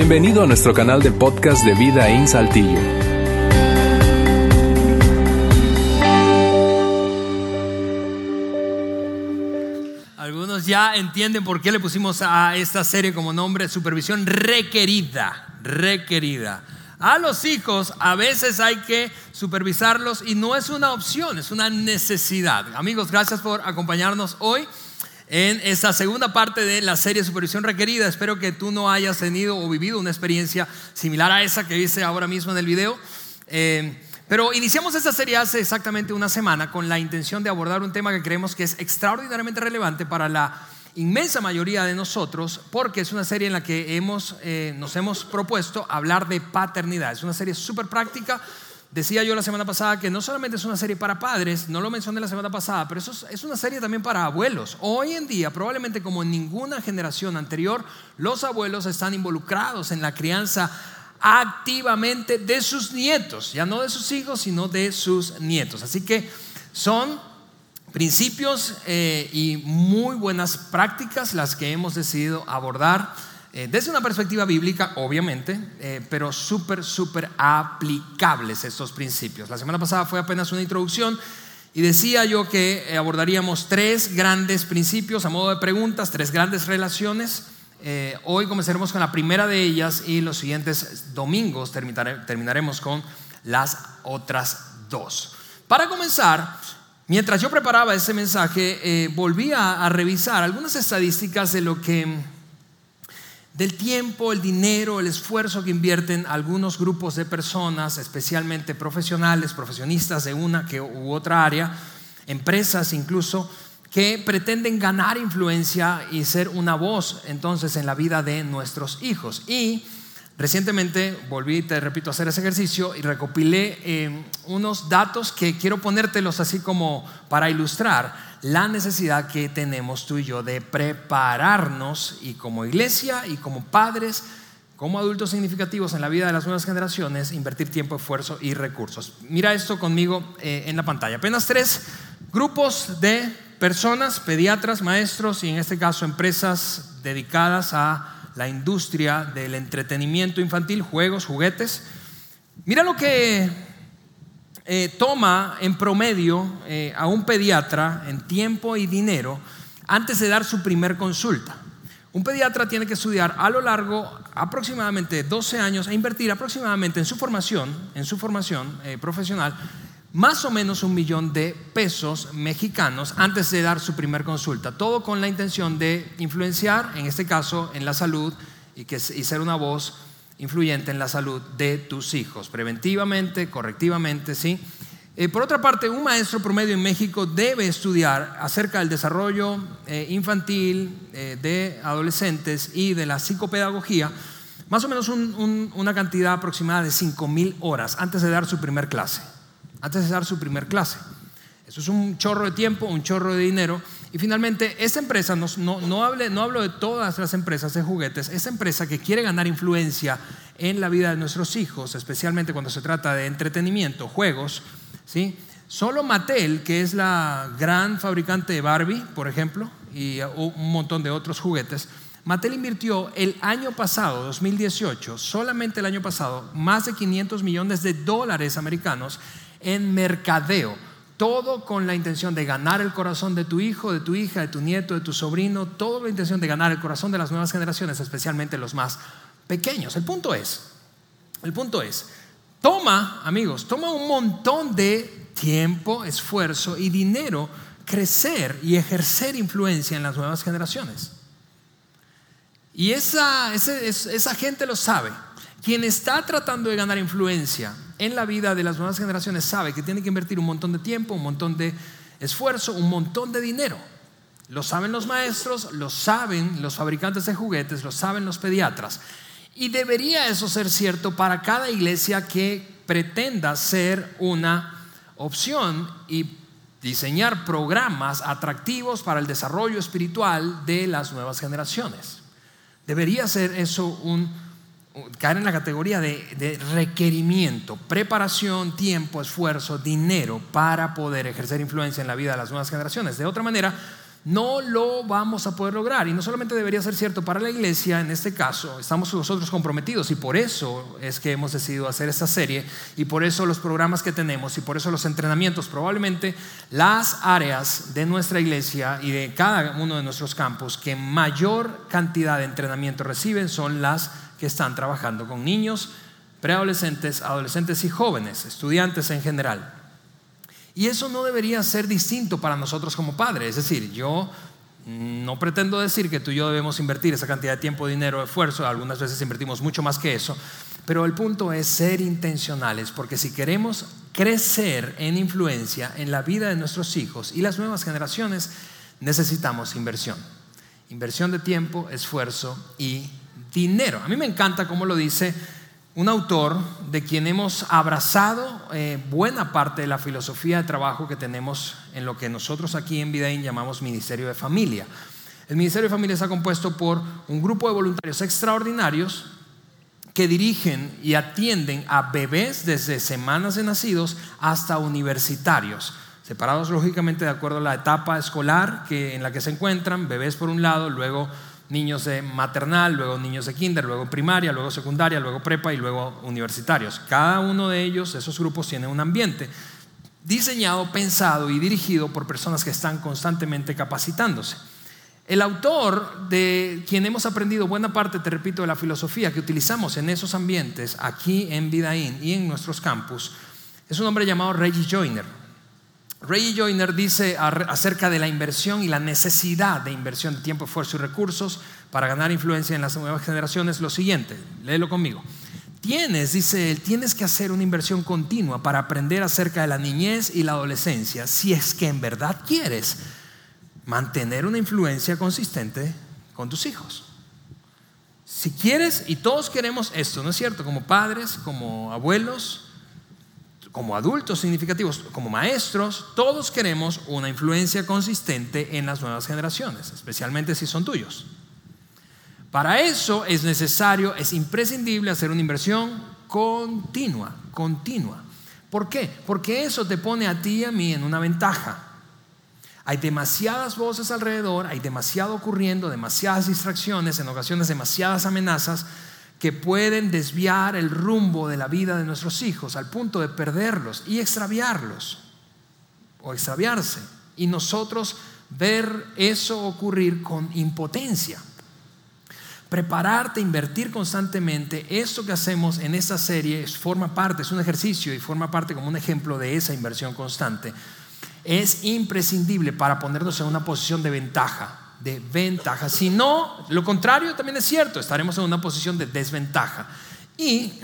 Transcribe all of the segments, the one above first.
Bienvenido a nuestro canal de podcast de Vida en Saltillo. Algunos ya entienden por qué le pusimos a esta serie como nombre Supervisión requerida, requerida. A los hijos a veces hay que supervisarlos y no es una opción, es una necesidad. Amigos, gracias por acompañarnos hoy en esta segunda parte de la serie Supervisión Requerida. Espero que tú no hayas tenido o vivido una experiencia similar a esa que viste ahora mismo en el video. Eh, pero iniciamos esta serie hace exactamente una semana con la intención de abordar un tema que creemos que es extraordinariamente relevante para la inmensa mayoría de nosotros, porque es una serie en la que hemos, eh, nos hemos propuesto hablar de paternidad. Es una serie súper práctica Decía yo la semana pasada que no solamente es una serie para padres, no lo mencioné la semana pasada, pero eso es una serie también para abuelos. Hoy en día, probablemente como en ninguna generación anterior, los abuelos están involucrados en la crianza activamente de sus nietos, ya no de sus hijos, sino de sus nietos. Así que son principios eh, y muy buenas prácticas las que hemos decidido abordar eh, desde una perspectiva bíblica, obviamente, eh, pero súper, súper aplicables estos principios. La semana pasada fue apenas una introducción y decía yo que eh, abordaríamos tres grandes principios a modo de preguntas, tres grandes relaciones. hoy comenzaremos con la primera de ellas y los siguientes domingos terminaremos con las otras dos. Para comenzar, mientras yo preparaba ese mensaje, volví a revisar algunas estadísticas de lo que del tiempo, el dinero, el esfuerzo que invierten algunos grupos de personas, especialmente profesionales, profesionistas de una que, u otra área, empresas incluso, que pretenden ganar influencia y ser una voz entonces en la vida de nuestros hijos. Y recientemente volví, te repito, a hacer ese ejercicio y recopilé eh, unos datos que quiero ponértelos así como para ilustrar la necesidad que tenemos tú y yo de prepararnos y como iglesia y como padres, como adultos significativos en la vida de las nuevas generaciones, invertir tiempo, esfuerzo y recursos. Mira esto conmigo eh, en la pantalla. Apenas tres grupos de personas, pediatras, maestros y en este caso empresas dedicadas a la industria del entretenimiento infantil, juegos, juguetes. Mira lo que eh, toma en promedio eh, a un pediatra en tiempo y dinero antes de dar su primer consulta. Un pediatra tiene que estudiar a lo largo aproximadamente 12 años e invertir aproximadamente en su formación, en su formación eh, profesional, más o menos un millón de pesos mexicanos antes de dar su primer consulta. Todo con la intención de influenciar, en este caso, en la salud y, que, y ser una voz influyente en la salud de tus hijos, preventivamente, correctivamente, ¿sí? Eh, por otra parte, un maestro promedio en México debe estudiar acerca del desarrollo eh, infantil eh, de adolescentes y de la psicopedagogía, más o menos una cantidad aproximada de 5 mil horas antes de dar su primer clase. Antes de dar su primer clase. Eso es un chorro de tiempo, un chorro de dinero. Y finalmente, esta empresa, no, no, no, hablo de todas las empresas de juguetes, esta empresa que quiere ganar influencia en la vida de nuestros hijos, especialmente cuando se trata de entretenimiento, juegos, ¿sí? Solo Mattel, que es la gran fabricante de Barbie, por ejemplo, y un montón de otros juguetes, Mattel invirtió el año pasado, 2018, solamente el año pasado, más de 500 millones de dólares americanos en mercadeo todo con la intención de ganar el corazón de tu hijo, de tu hija, de tu nieto, de tu sobrino, todo con la intención de ganar el corazón de las nuevas generaciones, especialmente los más pequeños. El punto es, el punto es, toma, amigos, toma un montón de tiempo, esfuerzo y dinero crecer y ejercer influencia en las nuevas generaciones. Y esa, esa gente lo sabe. Quien está tratando de ganar influencia en la vida de las nuevas generaciones sabe que tiene que invertir un montón de tiempo, un montón de esfuerzo, un montón de dinero. Lo saben los maestros, lo saben los fabricantes de juguetes, lo saben los pediatras. Y debería eso ser cierto para cada iglesia que pretenda ser una opción y diseñar programas atractivos para el desarrollo espiritual de las nuevas generaciones. Debería ser eso un caer en la categoría de, requerimiento, preparación, tiempo, esfuerzo, dinero para poder ejercer influencia en la vida de las nuevas generaciones. De otra manera, no lo vamos a poder lograr. Y no solamente debería ser cierto para la iglesia, en este caso, estamos nosotros comprometidos y por eso es que hemos decidido hacer esta serie y por eso los programas que tenemos y por eso los entrenamientos, probablemente las áreas de nuestra iglesia y de cada uno de nuestros campos que mayor cantidad de entrenamiento reciben son las que están trabajando con niños, preadolescentes, adolescentes y jóvenes, estudiantes en general. Y eso no debería ser distinto para nosotros como padres. Es decir, yo no pretendo decir que tú y yo debemos invertir esa cantidad de tiempo, dinero, esfuerzo. Algunas veces invertimos mucho más que eso. Pero el punto es ser intencionales, porque si queremos crecer en influencia en la vida de nuestros hijos y las nuevas generaciones, necesitamos inversión. Inversión de tiempo, esfuerzo y dinero. A mí me encanta cómo lo dice un autor de quien hemos abrazado eh, buena parte de la filosofía de trabajo que tenemos en lo que nosotros aquí en Vidaín llamamos Ministerio de Familia. El Ministerio de Familia está compuesto por un grupo de voluntarios extraordinarios que dirigen y atienden a bebés desde semanas de nacidos hasta universitarios, separados lógicamente de acuerdo a la etapa escolar que, en la que se encuentran, bebés por un lado, luego niños de maternal, luego niños de kinder, luego primaria, luego secundaria, luego prepa y luego universitarios. Cada uno de ellos, esos grupos, tiene un ambiente diseñado, pensado y dirigido por personas que están constantemente capacitándose. El autor de quien hemos aprendido buena parte, te repito, de la filosofía que utilizamos en esos ambientes, aquí en Vidaín y en nuestros campus, es un hombre llamado Reggie Joyner. Ray Joyner dice acerca de la inversión y la necesidad de inversión de tiempo, esfuerzo y recursos para ganar influencia en las nuevas generaciones lo siguiente, léelo conmigo. Tienes, dice él, tienes que hacer una inversión continua para aprender acerca de la niñez y la adolescencia si es que en verdad quieres mantener una influencia consistente con tus hijos. Si quieres, y todos queremos esto, ¿no es cierto? Como padres, como abuelos, como adultos significativos, como maestros, todos queremos una influencia consistente en las nuevas generaciones, especialmente si son tuyos. Para eso es necesario, es imprescindible hacer una inversión continua, continua. ¿Por qué? Porque eso te pone a ti y a mí en una ventaja. Hay demasiadas voces alrededor, hay demasiado ocurriendo, demasiadas distracciones, en ocasiones demasiadas amenazas que pueden desviar el rumbo de la vida de nuestros hijos al punto de perderlos y extraviarlos o extraviarse. Y nosotros ver eso ocurrir con impotencia. Prepararte, invertir constantemente, esto que hacemos en esta serie forma parte, es un ejercicio y forma parte como un ejemplo de esa inversión constante. Es imprescindible para ponernos en una posición de ventaja de ventaja. Si no, lo contrario también es cierto, estaremos en una posición de desventaja. Y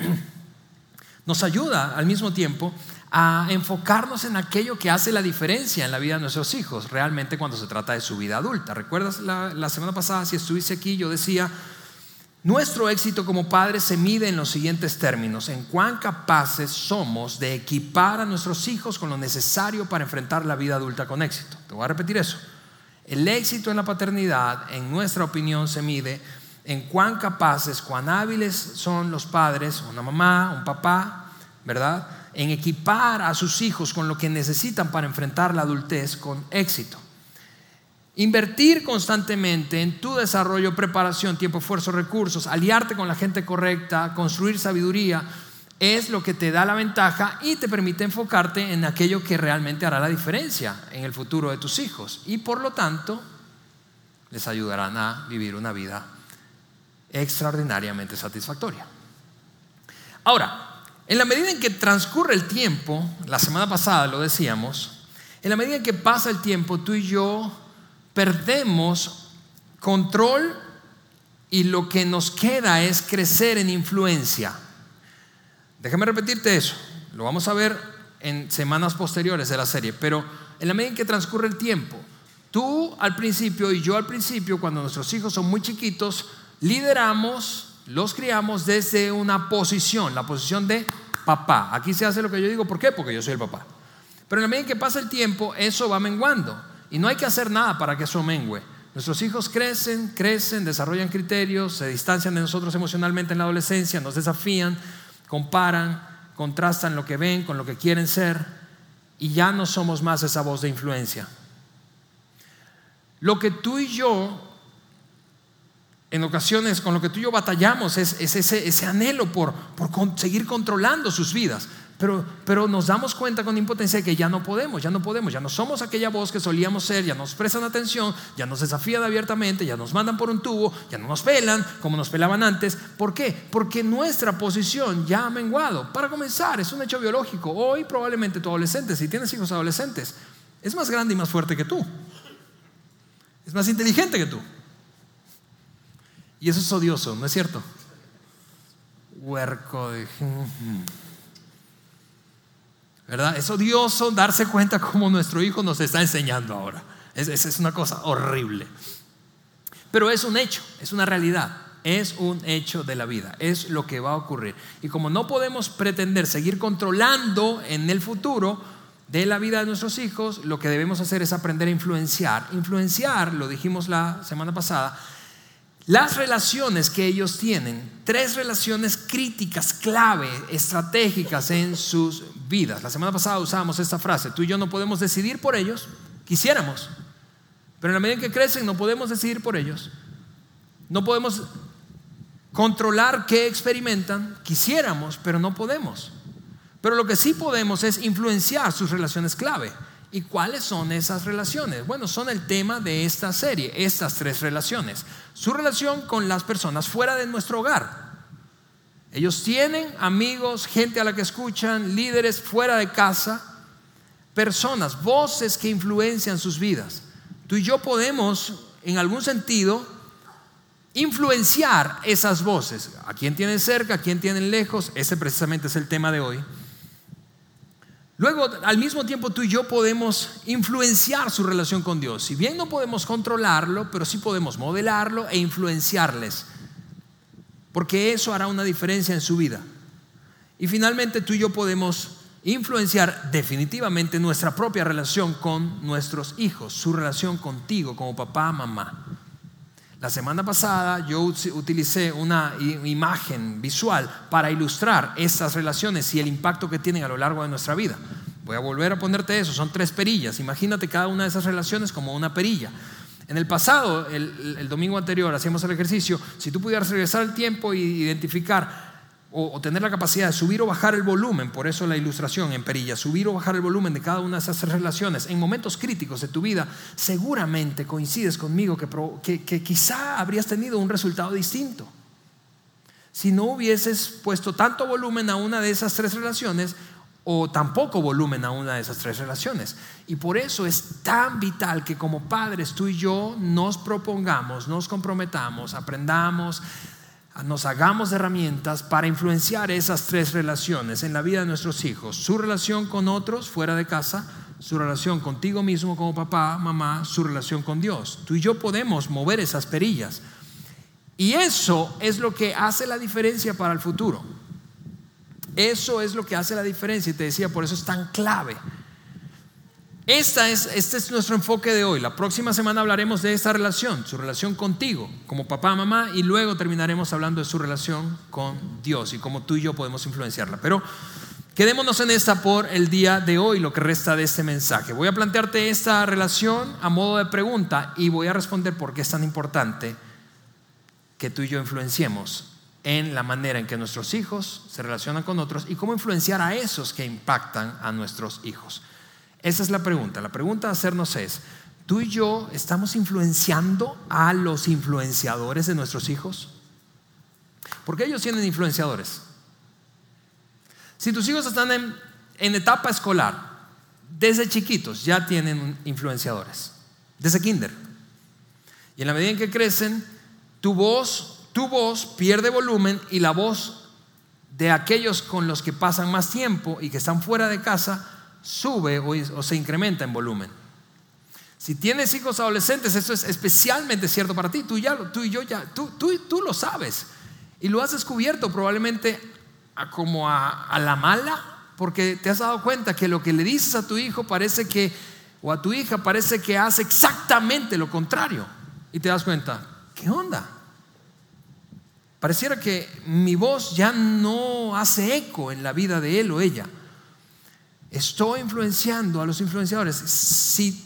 nos ayuda al mismo tiempo a enfocarnos en aquello que hace la diferencia en la vida de nuestros hijos, realmente cuando se trata de su vida adulta. ¿Recuerdas la, la semana pasada, si estuviste aquí, yo decía, nuestro éxito como padres se mide en los siguientes términos, en cuán capaces somos de equipar a nuestros hijos con lo necesario para enfrentar la vida adulta con éxito. Te voy a repetir eso. El éxito en la paternidad, en nuestra opinión, se mide en cuán capaces, cuán hábiles son los padres, una mamá, un papá, ¿verdad? En equipar a sus hijos con lo que necesitan para enfrentar la adultez con éxito. Invertir constantemente en tu desarrollo, preparación, tiempo, esfuerzo, recursos, aliarte con la gente correcta, construir sabiduría, es lo que te da la ventaja y te permite enfocarte en aquello que realmente hará la diferencia en el futuro de tus hijos. Y por lo tanto, les ayudarán a vivir una vida extraordinariamente satisfactoria. Ahora, en la medida en que transcurre el tiempo, la semana pasada lo decíamos, en la medida en que pasa el tiempo, tú y yo perdemos control y lo que nos queda es crecer en influencia. Déjame repetirte eso. Lo vamos a ver en semanas posteriores de la serie. Pero en la medida en que transcurre el tiempo, tú al principio y yo al principio, cuando nuestros hijos son muy chiquitos, lideramos, los criamos desde una posición, la posición de papá. Aquí se hace lo que yo digo. ¿Por qué? Porque yo soy el papá. Pero en la medida en que pasa el tiempo, eso va menguando. Y no hay que hacer nada para que eso mengue. Nuestros hijos crecen, crecen, desarrollan criterios, se distancian de nosotros emocionalmente en la adolescencia, nos desafían, comparan, contrastan lo que ven con lo que quieren ser y ya no somos más esa voz de influencia. Lo que tú y yo, en ocasiones, con lo que tú y yo batallamos es, ese, anhelo por, por seguir controlando sus vidas. Pero, pero, nos damos cuenta con impotencia de que ya no podemos, ya no podemos, ya no somos aquella voz que solíamos ser, ya nos prestan atención, ya nos desafían abiertamente, ya nos mandan por un tubo, ya no nos pelan como nos pelaban antes. ¿Por qué? Porque nuestra posición ya ha menguado. Para comenzar, es un hecho biológico. Hoy probablemente tu adolescente, si tienes hijos adolescentes, es más grande y más fuerte que tú. Es más inteligente que tú. Y eso es odioso, ¿no es cierto? Huerco de... ¿Verdad? Es odioso darse cuenta cómo nuestro hijo nos está enseñando ahora. Es, es una cosa horrible. Pero es un hecho, es una realidad. Es un hecho de la vida, es lo que va a ocurrir. Y como no podemos pretender seguir controlando en el futuro, de la vida de nuestros hijos, lo que debemos hacer es aprender a influenciar. Influenciar, lo dijimos la semana pasada, las relaciones que ellos tienen, tres relaciones críticas, clave, estratégicas en sus vidas. La semana pasada usábamos esta frase, tú y yo no podemos decidir por ellos, quisiéramos, pero en la medida en que crecen no podemos decidir por ellos, no podemos controlar qué experimentan, quisiéramos, pero no podemos. Pero lo que sí podemos es influenciar sus relaciones clave. ¿Y cuáles son esas relaciones? Bueno, son el tema de esta serie, estas tres relaciones. Su relación con las personas fuera de nuestro hogar. Ellos tienen amigos, gente a la que escuchan, líderes fuera de casa, personas, voces que influencian sus vidas. Tú y yo podemos, en algún sentido, influenciar esas voces. A quién tienen cerca, a quién tienen lejos. Ese precisamente es el tema de hoy. Luego, al mismo tiempo, tú y yo podemos influenciar su relación con Dios. Si bien no podemos controlarlo, pero sí podemos modelarlo e influenciarles. Porque eso hará una diferencia en su vida. Y finalmente, tú y yo podemos influenciar definitivamente nuestra propia relación con nuestros hijos, su relación contigo como papá, mamá. La semana pasada yo utilicé una imagen visual para ilustrar estas relaciones y el impacto que tienen a lo largo de nuestra vida. Voy a volver a ponerte eso, son tres perillas. Imagínate cada una de esas relaciones como una perilla. En el pasado, el, el domingo anterior, hacíamos el ejercicio, si tú pudieras regresar al tiempo e identificar o, tener la capacidad de subir o bajar el volumen, por eso la ilustración en perilla, subir o bajar el volumen de cada una de esas relaciones en momentos críticos de tu vida, seguramente coincides conmigo que, que quizá habrías tenido un resultado distinto. Si no hubieses puesto tanto volumen a una de esas tres relaciones o tampoco volumen a una de esas tres relaciones. Y por eso es tan vital que como padres tú y yo nos propongamos, nos comprometamos, aprendamos nos hagamos herramientas para influenciar esas tres relaciones en la vida de nuestros hijos. Su relación con otros fuera de casa, su relación contigo mismo como papá, mamá, su relación con Dios. Tú y yo podemos mover esas perillas. Y eso es lo que hace la diferencia para el futuro. Eso es lo que hace la diferencia. Y te decía, por eso es tan clave esta es, este es nuestro enfoque de hoy. La próxima semana hablaremos de esta relación, su relación contigo, como papá, mamá, y luego terminaremos hablando de su relación con Dios y cómo tú y yo podemos influenciarla. Pero quedémonos en esta por el día de hoy, lo que resta de este mensaje. Voy a plantearte esta relación a modo de pregunta y voy a responder por qué es tan importante que tú y yo influenciemos en la manera en que nuestros hijos se relacionan con otros y cómo influenciar a esos que impactan a nuestros hijos. Esa es la pregunta. La pregunta a hacernos es, ¿tú y yo estamos influenciando a los influenciadores de nuestros hijos? Porque ellos tienen influenciadores. Si tus hijos están en, etapa escolar, desde chiquitos ya tienen influenciadores, desde kinder. Y en la medida en que crecen, tu voz, tu voz pierde volumen y la voz de aquellos con los que pasan más tiempo y que están fuera de casa sube o, se incrementa en volumen. Si tienes hijos adolescentes, eso es especialmente cierto para ti. Tú, ya, tú y yo ya, tú, tú, tú lo sabes. Y lo has descubierto probablemente como a, a, la mala, porque te has dado cuenta que lo que le dices a tu hijo parece que, o a tu hija parece que hace exactamente lo contrario. Y te das cuenta, ¿qué onda? Pareciera que mi voz ya no hace eco en la vida de él o ella. Estoy influenciando a los influenciadores. Si,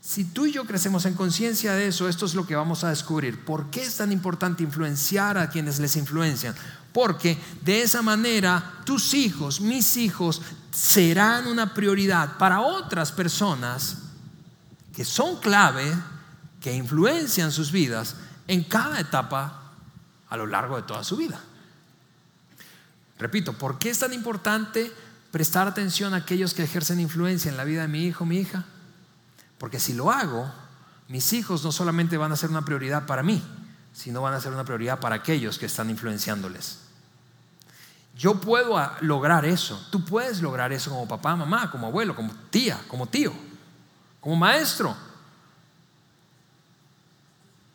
Si tú y yo crecemos en conciencia de eso, esto es lo que vamos a descubrir. ¿Por qué es tan importante influenciar a quienes les influencian? Porque de esa manera tus hijos, mis hijos, serán una prioridad para otras personas que son clave, que influencian sus vidas en cada etapa a lo largo de toda su vida. Repito, ¿por qué es tan importante prestar atención a aquellos que ejercen influencia en la vida de mi hijo, mi hija? Porque si lo hago, mis hijos no solamente van a ser una prioridad para mí, sino van a ser una prioridad para aquellos que están influenciándoles. Yo puedo lograr eso. Tú puedes lograr eso como papá, mamá, como abuelo, como tía, como tío, como maestro.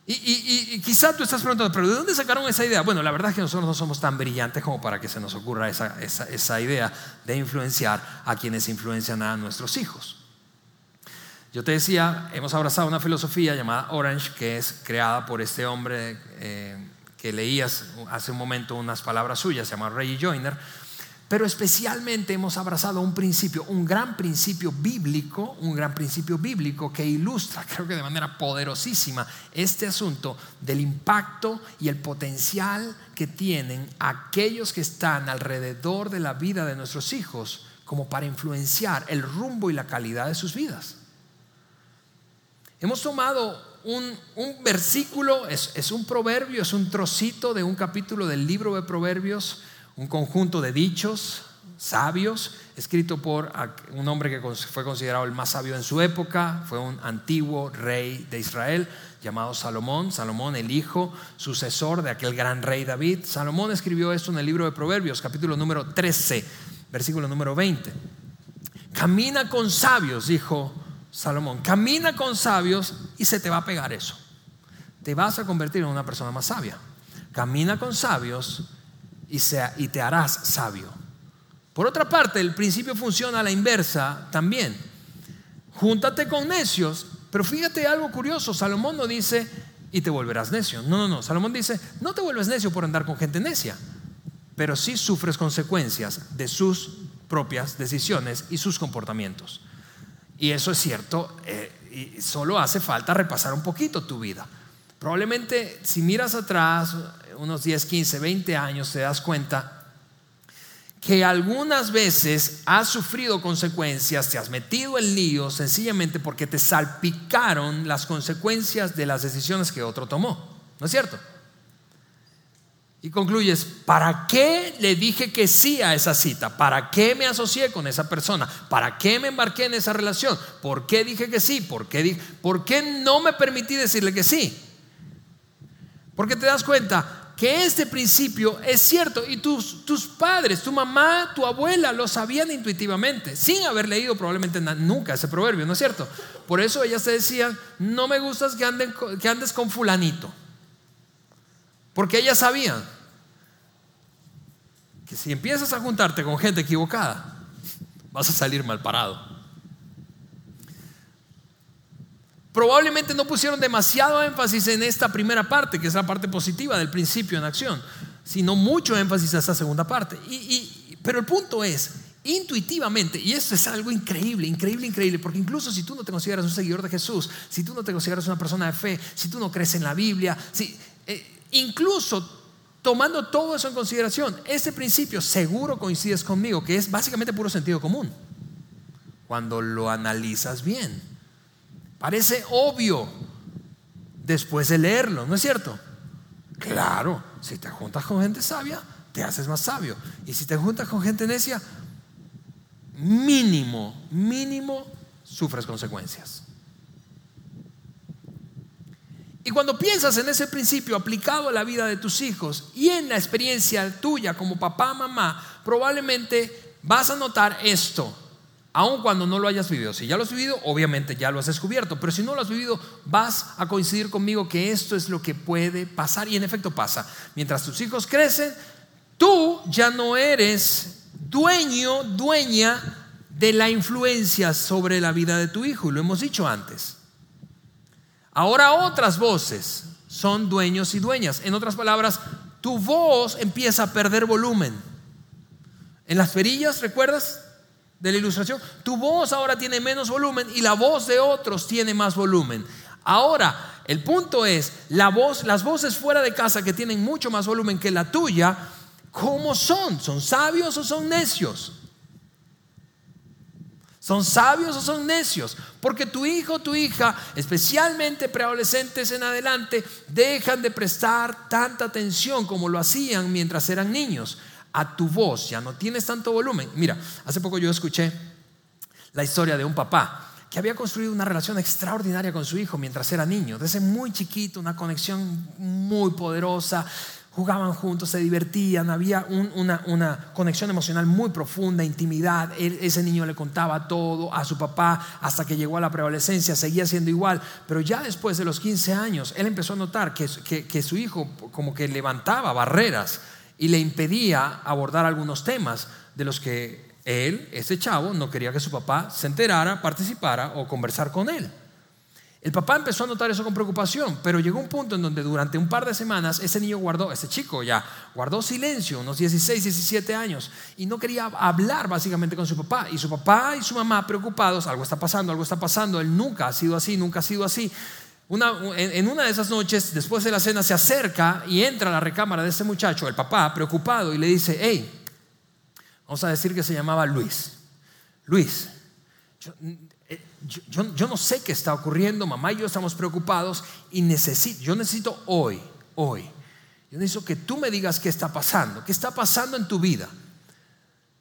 Y, quizá tú estás preguntando, pero ¿de dónde sacaron esa idea? Bueno, la verdad es que nosotros no somos tan brillantes como para que se nos ocurra esa, esa idea de influenciar a quienes influencian a nuestros hijos. Yo te decía, hemos abrazado una filosofía llamada Orange, que es creada por este hombre eh, que leías hace un momento unas palabras suyas, se llama Ray Joyner, pero especialmente hemos abrazado un principio, un gran principio bíblico, un gran principio bíblico que ilustra, creo que de manera poderosísima, este asunto del impacto y el potencial que tienen aquellos que están alrededor de la vida de nuestros hijos como para influenciar el rumbo y la calidad de sus vidas. Hemos tomado un, versículo, es, un proverbio, es un trocito de un capítulo del libro de proverbios, un conjunto de dichos sabios, escrito por un hombre que fue considerado el más sabio en su época, fue un antiguo rey de Israel llamado Salomón, Salomón el hijo sucesor de aquel gran rey David. Salomón escribió esto en el libro de Proverbios, capítulo número 13, versículo número 20. Camina con sabios, dijo Salomón, camina con sabios y se te va a pegar eso. Te vas a convertir en una persona más sabia. Camina con sabios y, te harás sabio. Por otra parte, el principio funciona a la inversa también. Júntate con necios, pero fíjate algo curioso, Salomón no dice y te volverás necio. No, no, no. Salomón dice, no te vuelves necio por andar con gente necia, pero sí sufres consecuencias de sus propias decisiones y sus comportamientos. Y eso es cierto, eh, y solo hace falta repasar un poquito tu vida. Probablemente si miras atrás, unos 10, 15, 20 años, te das cuenta que algunas veces has sufrido consecuencias, te has metido en lío sencillamente porque te salpicaron las consecuencias de las decisiones que otro tomó. ¿No es cierto? Y concluyes, ¿para qué le dije que sí a esa cita? ¿Para qué me asocié con esa persona? ¿Para qué me embarqué en esa relación? ¿Por qué dije que sí? ¿Por qué, ¿Por qué no me permití decirle que sí? Porque te das cuenta que este principio es cierto y tus, tus padres, tu mamá, tu abuela lo sabían intuitivamente, sin haber leído probablemente nunca ese proverbio, ¿no es cierto? Por eso ellas te decían, no me gustas que, que andes con fulanito. Porque ellas sabían que si empiezas a juntarte con gente equivocada, vas a salir mal parado. Probablemente no pusieron demasiado énfasis en esta primera parte, que es la parte positiva del principio en acción, sino mucho énfasis en esta segunda parte. pero el punto es, intuitivamente, y esto es algo increíble, increíble, increíble, porque incluso si tú no te consideras un seguidor de Jesús, si tú no te consideras una persona de fe, si tú no crees en la Biblia, si, eh, Incluso tomando todo eso en consideración, este principio seguro coincides conmigo, que es básicamente puro sentido común. Cuando lo analizas bien, parece obvio después de leerlo, ¿no es cierto? Claro, si te juntas con gente sabia, te haces más sabio. Y si te juntas con gente necia, mínimo, mínimo, sufres consecuencias. Y cuando piensas en ese principio aplicado a la vida de tus hijos y en la experiencia tuya como papá, mamá, probablemente vas a notar esto, aun cuando no lo hayas vivido. Si ya lo has vivido, obviamente ya lo has descubierto, pero si no lo has vivido, vas a coincidir conmigo que esto es lo que puede pasar y en efecto pasa. Mientras tus hijos crecen, tú ya no eres dueño, dueña de la influencia sobre la vida de tu hijo, y lo hemos dicho antes. Ahora otras voces son dueños y dueñas. En otras palabras, tu voz empieza a perder volumen. En las perillas, ¿recuerdas? De la ilustración. Tu voz ahora tiene menos volumen y la voz de otros tiene más volumen. Ahora, el punto es, la voz, las voces fuera de casa que tienen mucho más volumen que la tuya, ¿cómo son? ¿Son sabios o son necios? ¿Son sabios o son necios? Porque tu hijo o tu hija, especialmente preadolescentes en adelante, dejan de prestar tanta atención como lo hacían mientras eran niños a tu voz, ya no tienes tanto volumen. Mira, hace poco yo escuché la historia de un papá que había construido una relación extraordinaria con su hijo mientras era niño, desde muy chiquito, una conexión muy poderosa, jugaban juntos, se divertían, había una, conexión emocional muy profunda, intimidad. ese niño le contaba todo a su papá hasta que llegó a la preadolescencia, seguía siendo igual, pero ya después de los 15 años, él empezó a notar que, que su hijo como que levantaba barreras y le impedía abordar algunos temas de los que él, ese chavo, no quería que su papá se enterara, participara o conversar con él. El papá empezó a notar eso con preocupación, pero llegó un punto en donde durante un par de semanas ese niño guardó, ese chico ya, guardó silencio, unos 16, 17 años, y no quería hablar básicamente con su papá. Y su papá y su mamá preocupados, algo está pasando, algo está pasando, él nunca ha sido así, nunca ha sido así en, una de esas noches, después de la cena, se acerca y entra a la recámara de ese muchacho, el papá, preocupado, y le dice, hey, vamos a decir que se llamaba Luis. Luis, eh, yo, yo, no sé qué está ocurriendo, mamá y yo estamos preocupados y necesito, yo necesito hoy, hoy, yo necesito que tú me digas qué está pasando, qué está pasando en tu vida.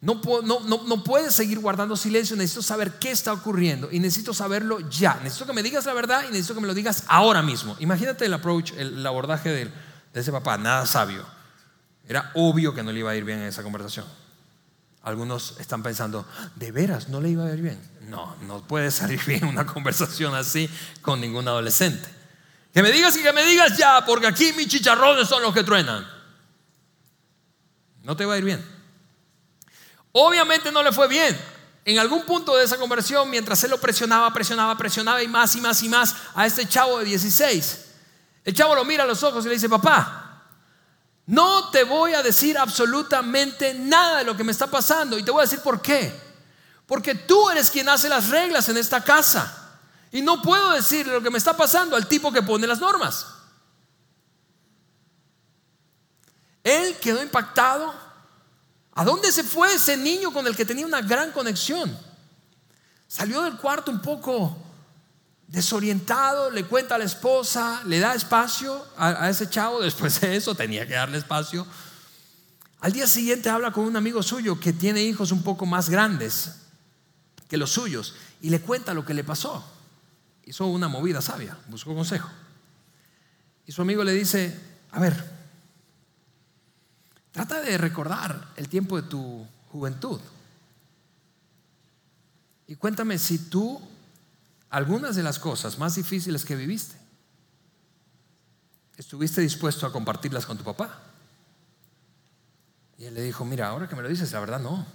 No, puedes seguir guardando silencio, necesito saber qué está ocurriendo y necesito saberlo ya. Necesito que me digas la verdad y necesito que me lo digas ahora mismo. Imagínate el approach, el, abordaje de, de ese papá, nada sabio. Era obvio que no le iba a ir bien en esa conversación. Algunos están pensando, ¿de veras no le iba a ir bien? No, no puede salir bien una conversación así con ningún adolescente. Que me digas y que me digas ya, porque aquí mis chicharrones son los que truenan. No te va a ir bien. Obviamente no le fue bien. En algún punto de esa conversión, mientras él lo presionaba, presionaba, presionaba y más y más y más a este chavo de 16, el chavo lo mira a los ojos y le dice, papá, no te voy a decir absolutamente nada de lo que me está pasando y te voy a decir por qué. Porque tú eres quien hace las reglas en esta casa. Y no puedo decirle lo que me está pasando al tipo que pone las normas. Él quedó impactado ¿A dónde se fue ese niño con el que tenía una gran conexión? Salió del cuarto un poco desorientado, le cuenta a la esposa, le da espacio a, ese chavo, después de eso tenía que darle espacio. Al día siguiente habla con un amigo suyo que tiene hijos un poco más grandes que los suyos y le cuenta lo que le pasó. Hizo una movida sabia, buscó consejo. Y su amigo le dice, a ver, Trata de recordar el tiempo de tu juventud. Y cuéntame si tú, algunas de las cosas más difíciles que viviste, estuviste dispuesto a compartirlas con tu papá. Y él le dijo, mira, ahora que me lo dices, la verdad no.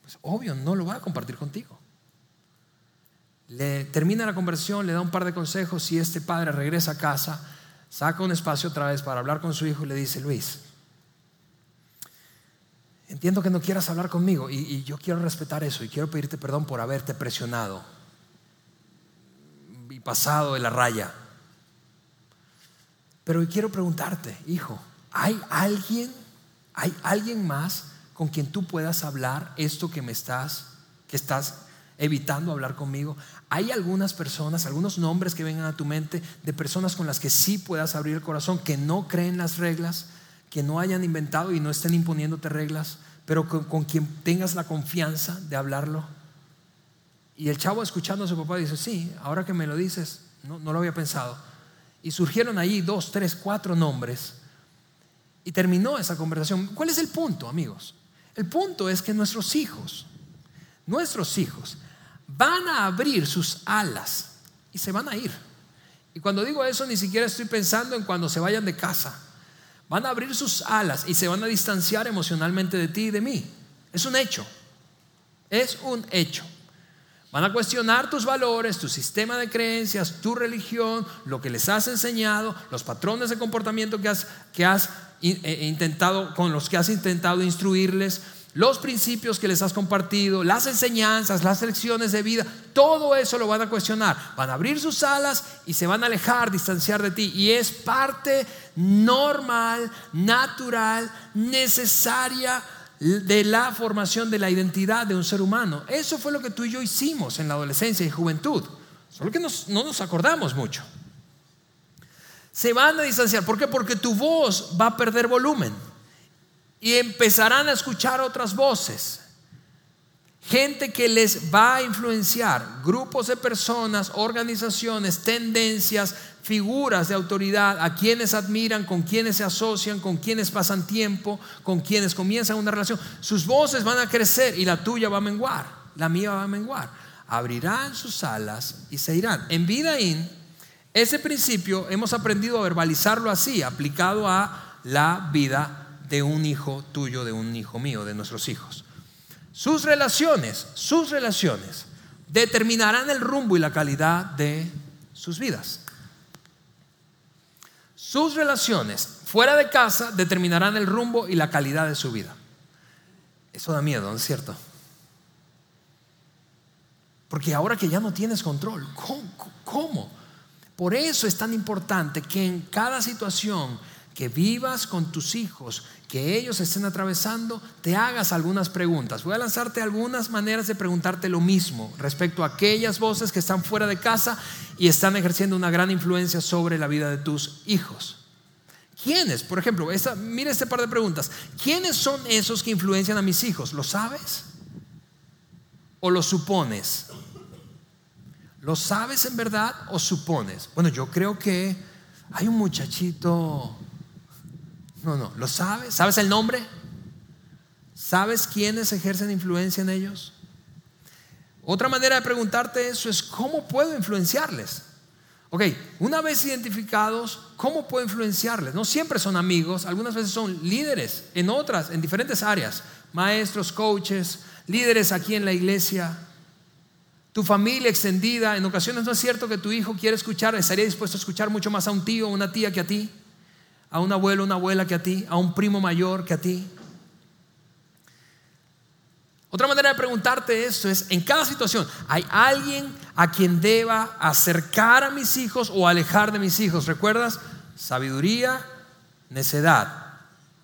Pues obvio, no lo va a compartir contigo. Le termina la conversión, le da un par de consejos y este padre regresa a casa, saca un espacio otra vez para hablar con su hijo y le dice, Luis, entiendo que no quieras hablar conmigo y, yo quiero respetar eso y quiero pedirte perdón por haberte presionado y pasado de la raya. Pero quiero preguntarte, hijo, ¿hay alguien, hay alguien más con quien tú puedas hablar esto que me estás, que estás evitando hablar conmigo? ¿Hay algunas personas, algunos nombres que vengan a tu mente de personas con las que sí puedas abrir el corazón, que no creen las reglas, que no hayan inventado y no estén imponiéndote reglas, pero con, quien tengas la confianza de hablarlo. Y el chavo escuchando a su papá dice, sí, ahora que me lo dices, no, no lo había pensado. Y surgieron ahí dos, tres, cuatro nombres. Y terminó esa conversación. ¿Cuál es el punto, amigos? El punto es que nuestros hijos, nuestros hijos, van a abrir sus alas y se van a ir. Y cuando digo eso, ni siquiera estoy pensando en cuando se vayan de casa. Van a abrir sus alas y se van a distanciar emocionalmente de ti y de mí. Es un hecho. Es un hecho. Van a cuestionar tus valores, tu sistema de creencias, tu religión, lo que les has enseñado, los patrones de comportamiento que has, que has eh, intentado, con los que has intentado instruirles. Los principios que les has compartido, las enseñanzas, las lecciones de vida, todo eso lo van a cuestionar. Van a abrir sus alas y se van a alejar, distanciar de ti. Y es parte normal, natural, necesaria de la formación de la identidad de un ser humano. Eso fue lo que tú y yo hicimos en la adolescencia y juventud. Solo que no nos acordamos mucho. Se van a distanciar. ¿Por qué? Porque tu voz va a perder volumen y empezarán a escuchar otras voces. Gente que les va a influenciar, grupos de personas, organizaciones, tendencias, figuras de autoridad, a quienes admiran, con quienes se asocian, con quienes pasan tiempo, con quienes comienzan una relación. Sus voces van a crecer y la tuya va a menguar, la mía va a menguar. Abrirán sus alas y se irán. En Vidaín, ese principio hemos aprendido a verbalizarlo así, aplicado a la vida de un hijo tuyo, de un hijo mío, de nuestros hijos. Sus relaciones, sus relaciones determinarán el rumbo y la calidad de sus vidas. Sus relaciones fuera de casa determinarán el rumbo y la calidad de su vida. Eso da miedo, ¿no es cierto? Porque ahora que ya no tienes control, ¿cómo? Por eso es tan importante que en cada situación que vivas con tus hijos, que ellos estén atravesando, te hagas algunas preguntas. Voy a lanzarte algunas maneras de preguntarte lo mismo respecto a aquellas voces que están fuera de casa y están ejerciendo una gran influencia sobre la vida de tus hijos. ¿Quiénes? Por ejemplo, mira este par de preguntas. ¿Quiénes son esos que influencian a mis hijos? ¿Lo sabes? ¿O lo supones? ¿Lo sabes en verdad o supones? Bueno, yo creo que hay un muchachito no, no, ¿lo sabes? ¿Sabes el nombre? ¿Sabes quiénes ejercen influencia en ellos? Otra manera de preguntarte eso es ¿cómo puedo influenciarles? Ok, una vez identificados, ¿cómo puedo influenciarles? No siempre son amigos, algunas veces son líderes en otras, en diferentes áreas, maestros, coaches, líderes aquí en la iglesia, tu familia extendida. En ocasiones no es cierto que tu hijo quiere escuchar, estaría dispuesto a escuchar mucho más a un tío o una tía que a ti a un abuelo, una abuela que a ti, a un primo mayor que a ti. Otra manera de preguntarte esto es, en cada situación, ¿hay alguien a quien deba acercar a mis hijos o alejar de mis hijos? ¿Recuerdas? Sabiduría, necedad.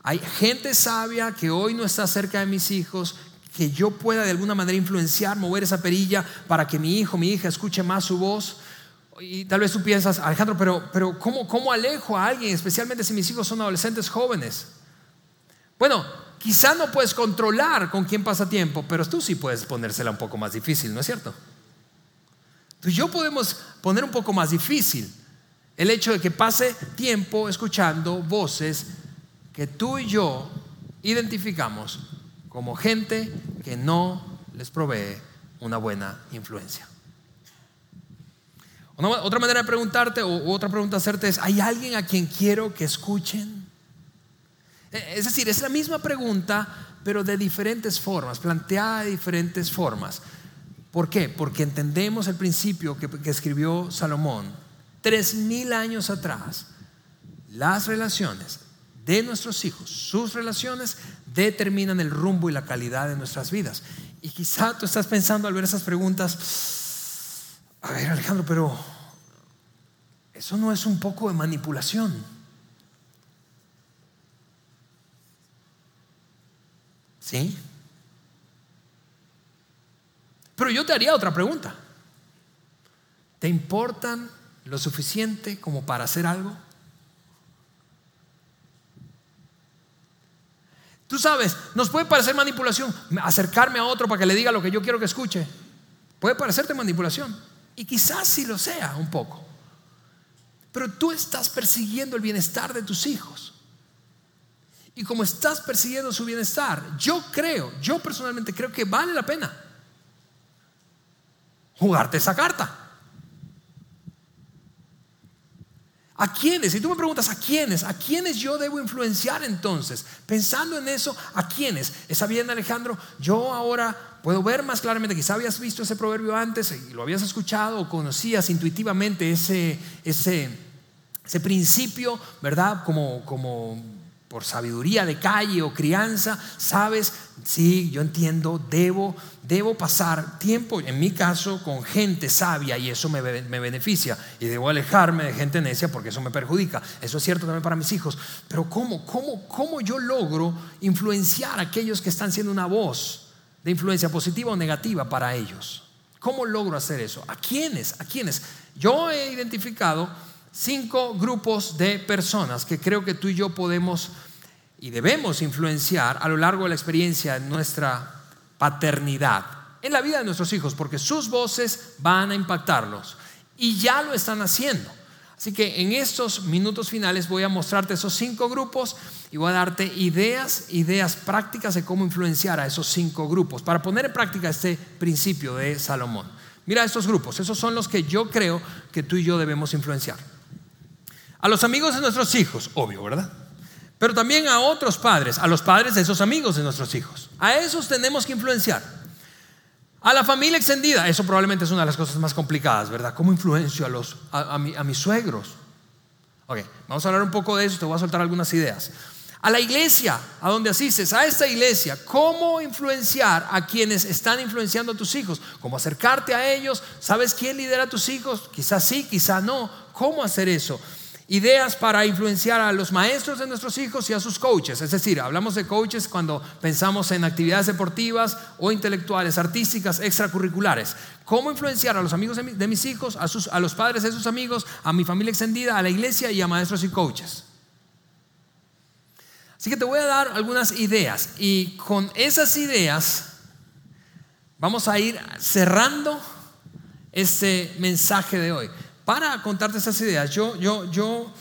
Hay gente sabia que hoy no está cerca de mis hijos, que yo pueda de alguna manera influenciar, mover esa perilla para que mi hijo, mi hija escuche más su voz. Y tal vez tú piensas, Alejandro, pero, pero ¿cómo, ¿cómo alejo a alguien, especialmente si mis hijos son adolescentes jóvenes? Bueno, quizá no puedes controlar con quién pasa tiempo, pero tú sí puedes ponérsela un poco más difícil, ¿no es cierto? Tú y yo podemos poner un poco más difícil el hecho de que pase tiempo escuchando voces que tú y yo identificamos como gente que no les provee una buena influencia otra manera de preguntarte o otra pregunta hacerte es, ¿hay alguien a quien quiero que escuchen? E, es decir, es la misma pregunta, pero de diferentes formas, planteada de diferentes formas. ¿Por qué? Porque entendemos el principio que, que escribió Salomón tres mil años atrás. Las relaciones de nuestros hijos, sus relaciones, determinan el rumbo y la calidad de nuestras vidas. Y quizá tú estás pensando al ver esas preguntas, a ver Alejandro, pero eso no es un poco de manipulación. ¿Sí? Pero yo te haría otra pregunta. ¿Te importan lo suficiente como para hacer algo? Tú sabes, nos puede parecer manipulación acercarme a otro para que le diga lo que yo quiero que escuche. Puede parecerte manipulación. Y quizás sí lo sea un poco. Pero tú estás persiguiendo el bienestar de tus hijos. Y como estás persiguiendo su bienestar, yo creo, yo personalmente creo que vale la pena jugarte esa carta. ¿A quiénes? Si tú me preguntas a quiénes, ¿a quiénes yo debo influenciar entonces? Pensando en eso, ¿a quiénes? ¿Está bien Alejandro? Yo ahora puedo ver más claramente, quizá habías visto ese proverbio antes y lo habías escuchado conocías intuitivamente ese, ese, ese principio, ¿verdad? Como, como por sabiduría de calle o crianza, sabes, sí, yo entiendo, debo, debo pasar tiempo, en mi caso, con gente sabia y eso me, me, beneficia. Y debo alejarme de gente necia porque eso me perjudica. Eso es cierto también para mis hijos. Pero ¿cómo, cómo, cómo yo logro influenciar a aquellos que están siendo una voz de influencia positiva o negativa para ellos? ¿Cómo logro hacer eso? ¿A quiénes? ¿A quiénes? Yo he identificado cinco grupos de personas que creo que tú y yo podemos y debemos influenciar a lo largo de la experiencia de nuestra paternidad, en la vida de nuestros hijos, porque sus voces van a impactarlos y ya lo están haciendo. Así que en estos minutos finales voy a mostrarte esos cinco grupos y voy a darte ideas, ideas prácticas de cómo influenciar a esos cinco grupos para poner en práctica este principio de Salomón. Mira estos grupos, esos son los que yo creo que tú y yo debemos influenciar. A los amigos de nuestros hijos, obvio, ¿verdad? Pero también a otros padres, a los padres de esos amigos de nuestros hijos. A esos tenemos que influenciar. A la familia extendida, eso probablemente es una de las cosas más complicadas, ¿verdad? ¿Cómo influencio a, los, a, mis suegros? Ok, vamos a hablar un poco de eso, te voy a soltar algunas ideas. A la iglesia, a donde asistes, a esta iglesia, ¿cómo influenciar a quienes están influenciando a tus hijos? ¿Cómo acercarte a ellos? ¿Sabes quién lidera a tus hijos? Quizás sí, quizás no. ¿Cómo hacer eso? Ideas para influenciar a los maestros de nuestros hijos y a sus coaches. Es decir, hablamos de coaches cuando pensamos en actividades deportivas o intelectuales, artísticas, extracurriculares. ¿Cómo influenciar a los amigos de mis hijos, a, sus, a los padres de sus amigos, a mi familia extendida, a la iglesia y a maestros y coaches? Así que te voy a dar algunas ideas y con esas ideas vamos a ir cerrando este mensaje de hoy para contarte esas ideas, yo, yo, yo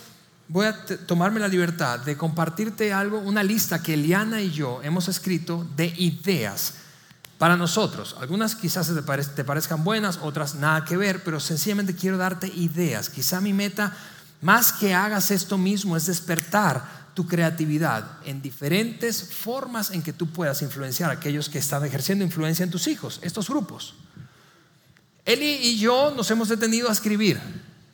voy a tomarme la libertad de compartirte algo, una lista que Eliana y yo hemos escrito de ideas para nosotros. Algunas quizás te, parezcan buenas, otras nada que ver, pero sencillamente quiero darte ideas. Quizá mi meta, más que hagas esto mismo, es despertar tu creatividad en diferentes formas en que tú puedas influenciar a aquellos que están ejerciendo influencia en tus hijos, estos grupos. Eli y yo nos hemos detenido a escribir.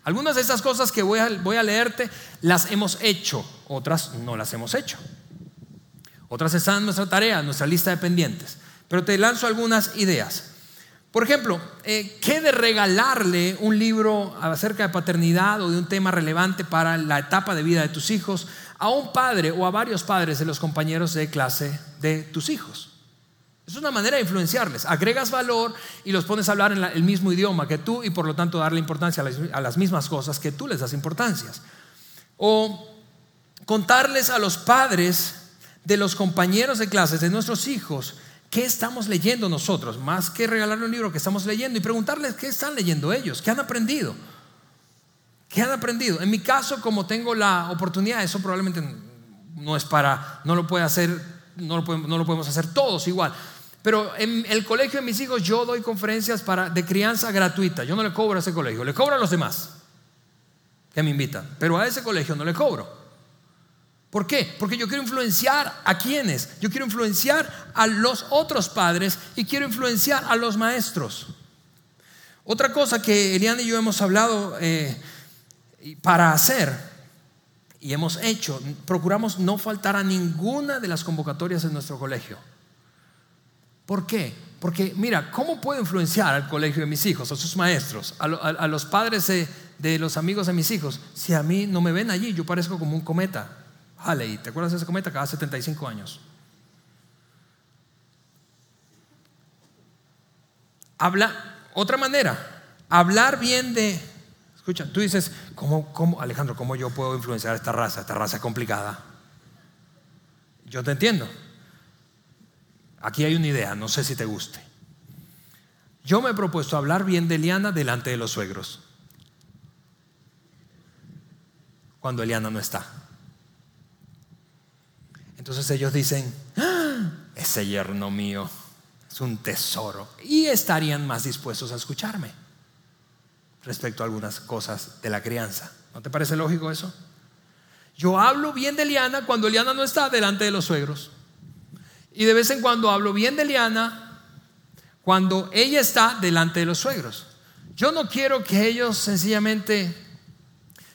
Algunas de estas cosas que voy a, voy a leerte las hemos hecho, otras no las hemos hecho. Otras están en nuestra tarea, en nuestra lista de pendientes. Pero te lanzo algunas ideas. Por ejemplo, eh, ¿qué de regalarle un libro acerca de paternidad o de un tema relevante para la etapa de vida de tus hijos a un padre o a varios padres de los compañeros de clase de tus hijos? Es una manera de influenciarles. Agregas valor y los pones a hablar en el mismo idioma que tú y por lo tanto darle importancia a las, mismas cosas que tú les das importancias. O contarles a los padres de los compañeros de clases de nuestros hijos qué estamos leyendo nosotros, más que regalarle un libro que estamos leyendo y preguntarles qué están leyendo ellos, qué han aprendido. ¿Qué han aprendido? En mi caso, como tengo la oportunidad, eso probablemente no es para, no lo puede hacer, no lo podemos, no lo podemos hacer todos igual. Pero en el colegio de mis hijos yo doy conferencias para, de crianza gratuita. Yo no le cobro a ese colegio, le cobro a los demás que me invitan. Pero a ese colegio no le cobro. ¿Por qué? Porque yo quiero influenciar a quienes. Yo quiero influenciar a los otros padres y quiero influenciar a los maestros. Otra cosa que Eliana y yo hemos hablado eh, para hacer y hemos hecho, procuramos no faltar a ninguna de las convocatorias en nuestro colegio. ¿Por qué? Porque mira, ¿cómo puedo influenciar al colegio de mis hijos, a sus maestros, a, los padres de, los amigos de mis hijos? Si a mí no me ven allí, yo parezco como un cometa. Halley, ¿te acuerdas de ese cometa? Cada 75 años. Habla, otra manera, hablar bien de... Escucha, tú dices, ¿cómo, cómo, Alejandro, cómo yo puedo influenciar a esta raza? Esta raza es complicada. Yo te entiendo. Aquí hay una idea, no sé si te guste. Yo me he propuesto hablar bien de Eliana delante de los suegros. Cuando Eliana no está. Entonces ellos dicen, ¡Ah! ese yerno mío es un tesoro. Y estarían más dispuestos a escucharme respecto a algunas cosas de la crianza. ¿No te parece lógico eso? Yo hablo bien de Eliana cuando Eliana no está delante de los suegros. Y de vez en cuando hablo bien de Liana cuando ella está delante de los suegros. Yo no quiero que ellos sencillamente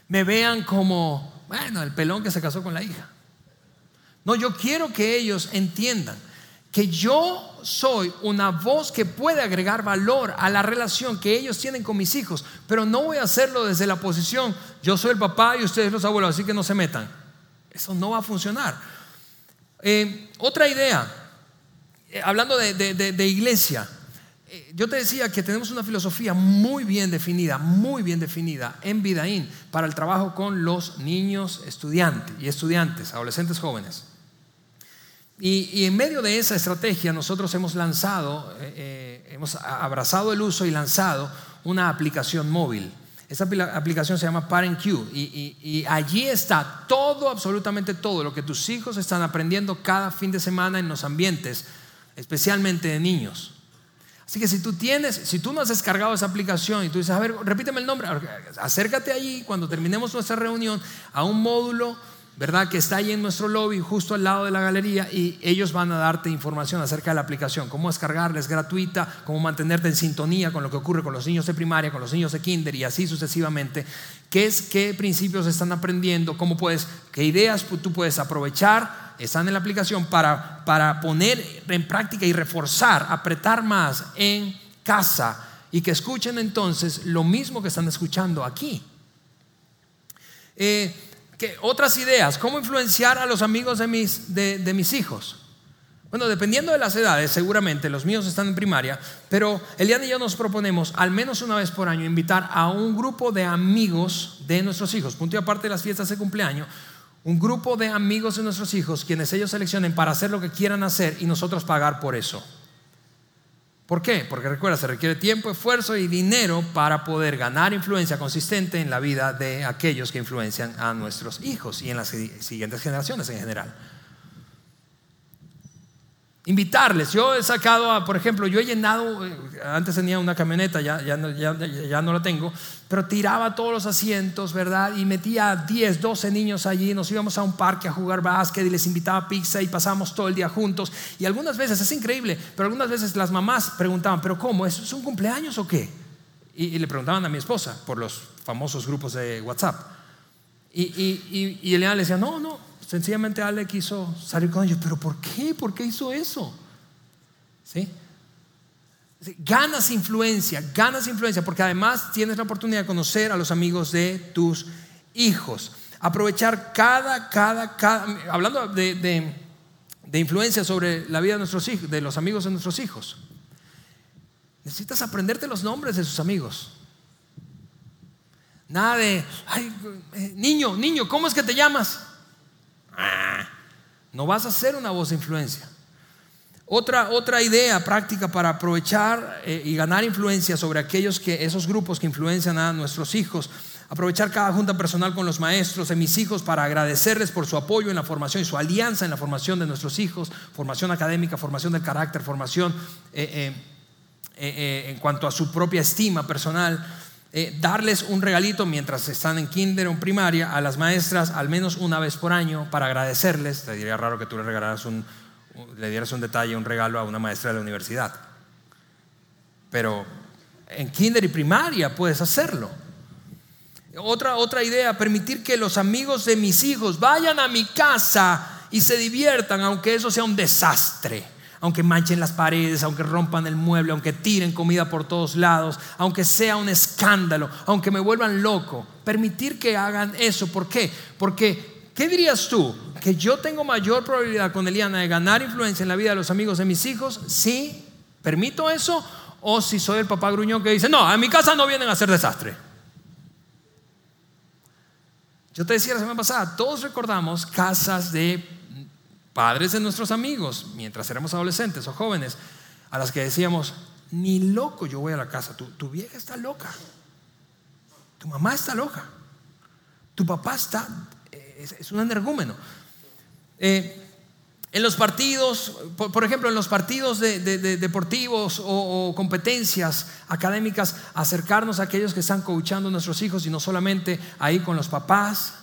me vean como, bueno, el pelón que se casó con la hija. No, yo quiero que ellos entiendan que yo soy una voz que puede agregar valor a la relación que ellos tienen con mis hijos, pero no voy a hacerlo desde la posición, yo soy el papá y ustedes los abuelos, así que no se metan. Eso no va a funcionar. Eh, otra idea, eh, hablando de, iglesia, eh, yo te decía que tenemos una filosofía muy bien definida, muy bien definida en Vidaín para el trabajo con los niños estudiantes y estudiantes, adolescentes jóvenes. Y, en medio de esa estrategia nosotros hemos lanzado, eh, eh, hemos abrazado el uso y lanzado una aplicación móvil. Esa aplicación se llama ParentQ y, y, allí está todo, absolutamente todo lo que tus hijos están aprendiendo cada fin de semana en los ambientes, especialmente de niños. Así que si tú tienes, si tú no has descargado esa aplicación y tú dices, a ver, repíteme el nombre, acércate allí cuando terminemos nuestra reunión a un módulo ¿verdad? Que está ahí en nuestro lobby, justo al lado de la galería, y ellos van a darte información acerca de la aplicación, cómo descargarla, es gratuita, cómo mantenerte en sintonía con lo que ocurre con los niños de primaria, con los niños de kinder y así sucesivamente. ¿Qué, es, qué principios están aprendiendo? ¿Cómo puedes, qué ideas tú puedes aprovechar? Están en la aplicación para, para poner en práctica y reforzar, apretar más en casa y que escuchen entonces lo mismo que están escuchando aquí. Eh, otras ideas, ¿cómo influenciar a los amigos de mis, de, mis hijos? Bueno, dependiendo de las edades, seguramente los míos están en primaria, pero Eliana y yo nos proponemos al menos una vez por año invitar a un grupo de amigos de nuestros hijos, punto y aparte de las fiestas de cumpleaños, un grupo de amigos de nuestros hijos, quienes ellos seleccionen para hacer lo que quieran hacer y nosotros pagar por eso. ¿Por qué? Porque recuerda, se requiere tiempo, esfuerzo y dinero para poder ganar influencia consistente en la vida de aquellos que influencian a nuestros hijos y en las siguientes generaciones en general invitarles. Yo he sacado, por ejemplo, yo he llenado, eh, antes tenía una camioneta, ya, ya, ya, no la tengo, pero tiraba todos los asientos, ¿verdad? Y metía 10, 12 niños allí, nos íbamos a un parque a jugar básquet y les invitaba pizza y pasábamos todo el día juntos. Y algunas veces, es increíble, pero algunas veces las mamás preguntaban, ¿pero cómo? ¿Es un cumpleaños o qué? Y, le preguntaban a mi esposa por los famosos grupos de WhatsApp. Y, y, y, y le decía, no, no, Sencillamente Ale quiso salir con ellos, pero ¿por qué? ¿Por qué hizo eso? ¿Sí? Ganas influencia, ganas influencia, porque además tienes la oportunidad de conocer a los amigos de tus hijos. Aprovechar cada, cada, cada, hablando de, de, influencia sobre la vida de nuestros hijos, de los amigos de nuestros hijos. Necesitas aprenderte los nombres de sus amigos. Nada de, ay, eh, niño, niño, ¿cómo es que te llamas? No vas a ser una voz de influencia. Otra, otra idea práctica para aprovechar eh, y ganar influencia sobre aquellos que, esos grupos que influencian a nuestros hijos. Aprovechar cada junta personal con los maestros de mis hijos para agradecerles por su apoyo en la formación y su alianza en la formación de nuestros hijos, formación académica, formación del carácter, formación eh, eh, en cuanto a su propia estima personal. Eh, darles un regalito mientras están en kinder o en primaria a las maestras al menos una vez por año para agradecerles. Te diría raro que tú le regalaras un, le dieras un detalle, un regalo a una maestra de la universidad. Pero en kinder y primaria puedes hacerlo. Otra, otra idea, permitir que los amigos de mis hijos vayan a mi casa y se diviertan, aunque eso sea un desastre aunque manchen las paredes, aunque rompan el mueble, aunque tiren comida por todos lados, aunque sea un escándalo, aunque me vuelvan loco, permitir que hagan eso. ¿Por qué? Porque, ¿qué dirías tú? ¿Que yo tengo mayor probabilidad con Eliana de ganar influencia en la vida de los amigos de mis hijos? ¿Sí? ¿Permito eso? ¿O si soy el papá gruñón que dice, no, a mi casa no vienen a hacer desastre? Yo te decía la semana pasada, todos recordamos casas de padres de nuestros amigos, mientras éramos adolescentes o jóvenes, a las que decíamos, ni loco yo voy a la casa, tu, vieja está loca, tu mamá está loca, tu papá está, es, un energúmeno. Eh, en los partidos, por, ejemplo, en los partidos de, deportivos o, competencias académicas, acercarnos a aquellos que están coachando a nuestros hijos y no solamente ahí con los papás,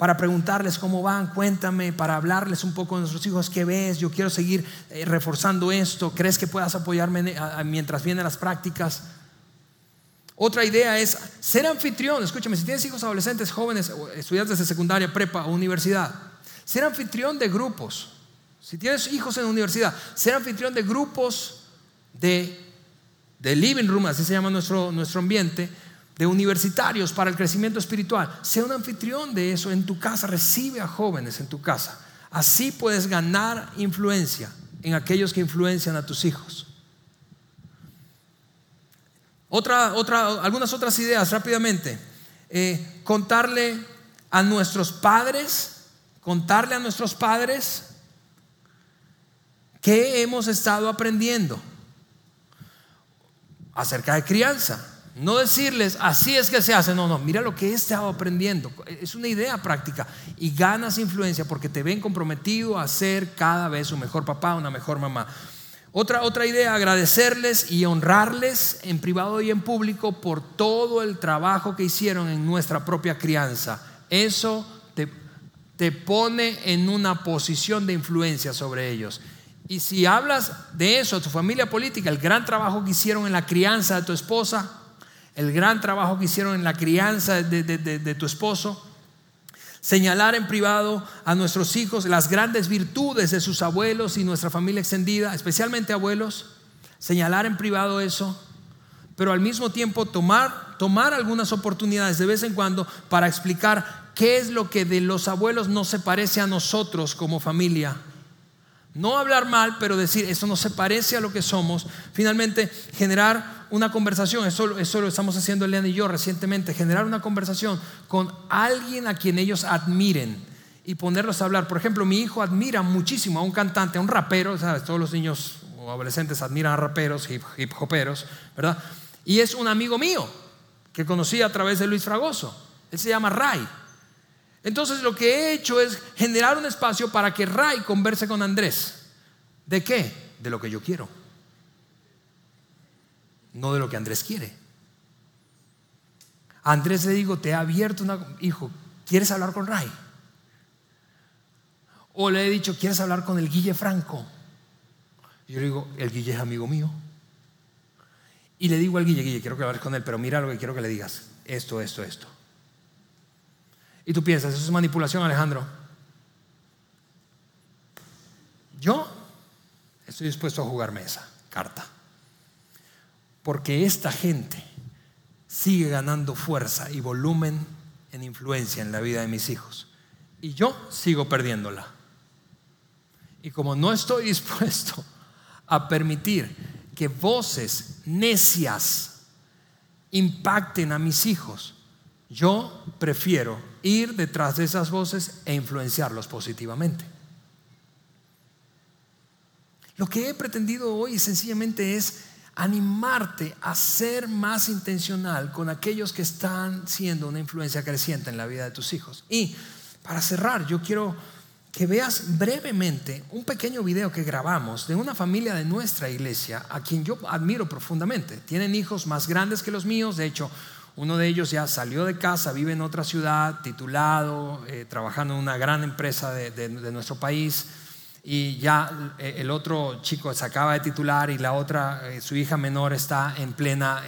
para preguntarles cómo van, cuéntame, para hablarles un poco de nuestros hijos, ¿qué ves? Yo quiero seguir eh, reforzando esto, ¿crees que puedas apoyarme mientras vienen las prácticas? Otra idea es ser anfitrión, escúchame, si tienes hijos adolescentes, jóvenes, estudiantes de secundaria, prepa o universidad, Ser anfitrión de grupos. Si tienes hijos en la universidad, ser anfitrión de grupos de, de living room, así se llama nuestro, nuestro ambiente, de universitarios para el crecimiento espiritual. Sea un anfitrión de eso en tu casa, recibe a jóvenes en tu casa. Así puedes ganar influencia en aquellos que influencian a tus hijos. Otra, otra, algunas otras ideas rápidamente. Eh, contarle a nuestros padres, contarle a nuestros padres qué hemos estado aprendiendo acerca de crianza. No decirles, así es que se hace. No, no, mira lo que he estado aprendiendo. Es una idea práctica. Y ganas influencia porque te ven comprometido a ser cada vez un mejor papá, una mejor mamá. Otra, otra idea, agradecerles y honrarles en privado y en público por todo el trabajo que hicieron en nuestra propia crianza. Eso te, te pone en una posición de influencia sobre ellos. Y si hablas de eso a tu familia política, el gran trabajo que hicieron en la crianza de tu esposa, el gran trabajo que hicieron en la crianza de, de tu esposo, Señalar en privado a nuestros hijos las grandes virtudes de sus abuelos y nuestra familia extendida, especialmente abuelos. Señalar en privado eso, pero al mismo tiempo tomar, tomar algunas oportunidades de vez en cuando para explicar qué es lo que de los abuelos no se parece a nosotros como familia no hablar mal, pero decir, eso no se parece a lo que somos. Finalmente, generar una conversación, eso, eso lo estamos haciendo Elian y yo recientemente, generar una conversación con alguien a quien ellos admiren y ponerlos a hablar. Por ejemplo, mi hijo admira muchísimo a un cantante, a un rapero. Todos los niños o adolescentes admiran a raperos, hip, hip hoperos, ¿verdad? Y es un amigo mío que conocí a través de Luis Fragoso. Él se llama Ray. Entonces lo que he hecho es generar un espacio para que Ray converse con Andrés. ¿De qué? De lo que yo quiero. No de lo que Andrés quiere. Andrés le digo, te he abierto una... Hijo, ¿quieres hablar con Ray? O le he dicho, ¿quieres hablar con el Guille Franco? Yo le digo, el Guille es amigo mío. Y le digo al Guille, Guille, quiero que hables con él, pero mira lo que quiero que le digas. Esto, esto, esto. Y tú piensas, eso es manipulación, Alejandro. Yo estoy dispuesto a jugarme esa carta. Porque esta gente sigue ganando fuerza y volumen en influencia en la vida de mis hijos. Y yo sigo perdiéndola. Y como no estoy dispuesto a permitir que voces necias impacten a mis hijos, yo prefiero ir detrás de esas voces e influenciarlos positivamente. Lo que he pretendido hoy sencillamente es animarte a ser más intencional con aquellos que están siendo una influencia creciente en la vida de tus hijos. Y para cerrar, yo quiero que veas brevemente un pequeño video que grabamos de una familia de nuestra iglesia a quien yo admiro profundamente. Tienen hijos más grandes que los míos, de hecho, uno de ellos ya salió de casa, vive en otra ciudad, titulado, eh, trabajando en una gran empresa de, nuestro país. Y ya eh, el otro chico se acaba de titular y la otra, eh, su hija menor, está en plena